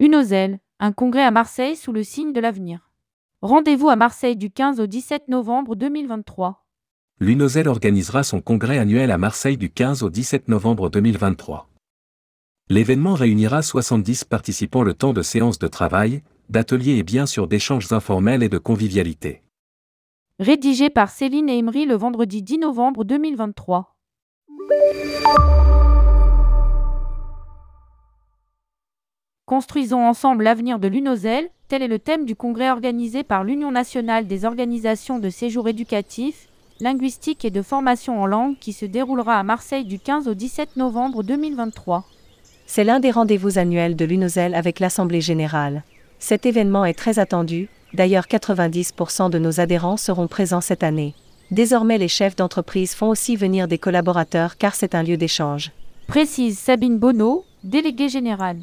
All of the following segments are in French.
L'UNOZEL, un congrès à Marseille sous le signe de l'avenir. Rendez-vous à Marseille du 15 au 17 novembre 2023. L'UNOZEL organisera son congrès annuel à Marseille du 15 au 17 novembre 2023. L'événement réunira 70 participants le temps de séances de travail, d'ateliers et bien sûr d'échanges informels et de convivialité. Rédigé par Céline et Emery le vendredi 10 novembre 2023. Construisons ensemble l'avenir de l'UNOZEL, tel est le thème du congrès organisé par l'Union nationale des organisations de séjour éducatif, linguistique et de formation en langue qui se déroulera à Marseille du 15 au 17 novembre 2023. C'est l'un des rendez-vous annuels de l'UNOZEL avec l'Assemblée générale. Cet événement est très attendu, d'ailleurs 90% de nos adhérents seront présents cette année. Désormais les chefs d'entreprise font aussi venir des collaborateurs car c'est un lieu d'échange. Précise Sabine Bonneau, déléguée générale.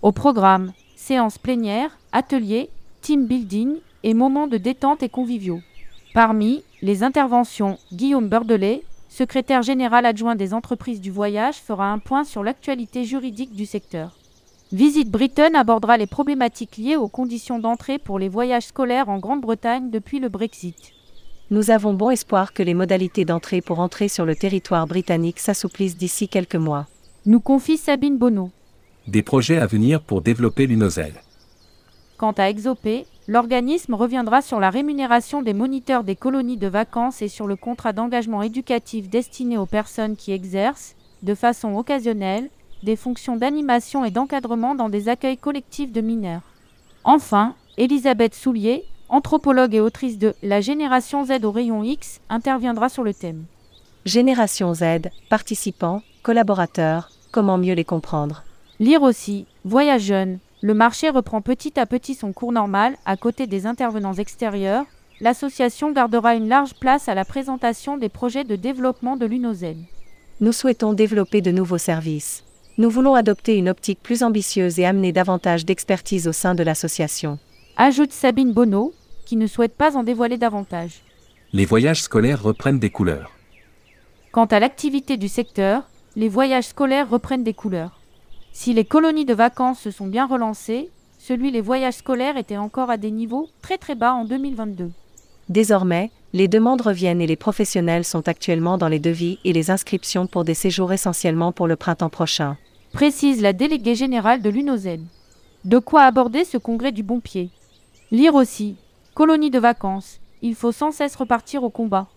Au programme, séances plénières, ateliers, team building et moments de détente et conviviaux. Parmi les interventions, Guillaume Beurdelet, secrétaire général adjoint des entreprises du voyage, fera un point sur l'actualité juridique du secteur. Visite Britain abordera les problématiques liées aux conditions d'entrée pour les voyages scolaires en Grande-Bretagne depuis le Brexit. Nous avons bon espoir que les modalités d'entrée pour entrer sur le territoire britannique s'assouplissent d'ici quelques mois. Nous confie Sabine Bonneau. Des projets à venir pour développer l'UNOZEL. Quant à Exopé, l'organisme reviendra sur la rémunération des moniteurs des colonies de vacances et sur le contrat d'engagement éducatif destiné aux personnes qui exercent, de façon occasionnelle, des fonctions d'animation et d'encadrement dans des accueils collectifs de mineurs. Enfin, Elisabeth Soulier, anthropologue et autrice de La génération Z au rayon X, interviendra sur le thème. Génération Z, participants, collaborateurs, comment mieux les comprendre? Lire aussi, Voyage jeune, le marché reprend petit à petit son cours normal, à côté des intervenants extérieurs, l'association gardera une large place à la présentation des projets de développement de l'UNOZEL. Nous souhaitons développer de nouveaux services. Nous voulons adopter une optique plus ambitieuse et amener davantage d'expertise au sein de l'association. Ajoute Sabine Bonneau, qui ne souhaite pas en dévoiler davantage. Les voyages scolaires reprennent des couleurs. Quant à l'activité du secteur, les voyages scolaires reprennent des couleurs. Si les colonies de vacances se sont bien relancées, celui les voyages scolaires était encore à des niveaux très très bas en 2022. Désormais, les demandes reviennent et les professionnels sont actuellement dans les devis et les inscriptions pour des séjours essentiellement pour le printemps prochain. Précise la déléguée générale de l'UNOZEN. De quoi aborder ce congrès du bon pied Lire aussi. Colonies de vacances. Il faut sans cesse repartir au combat.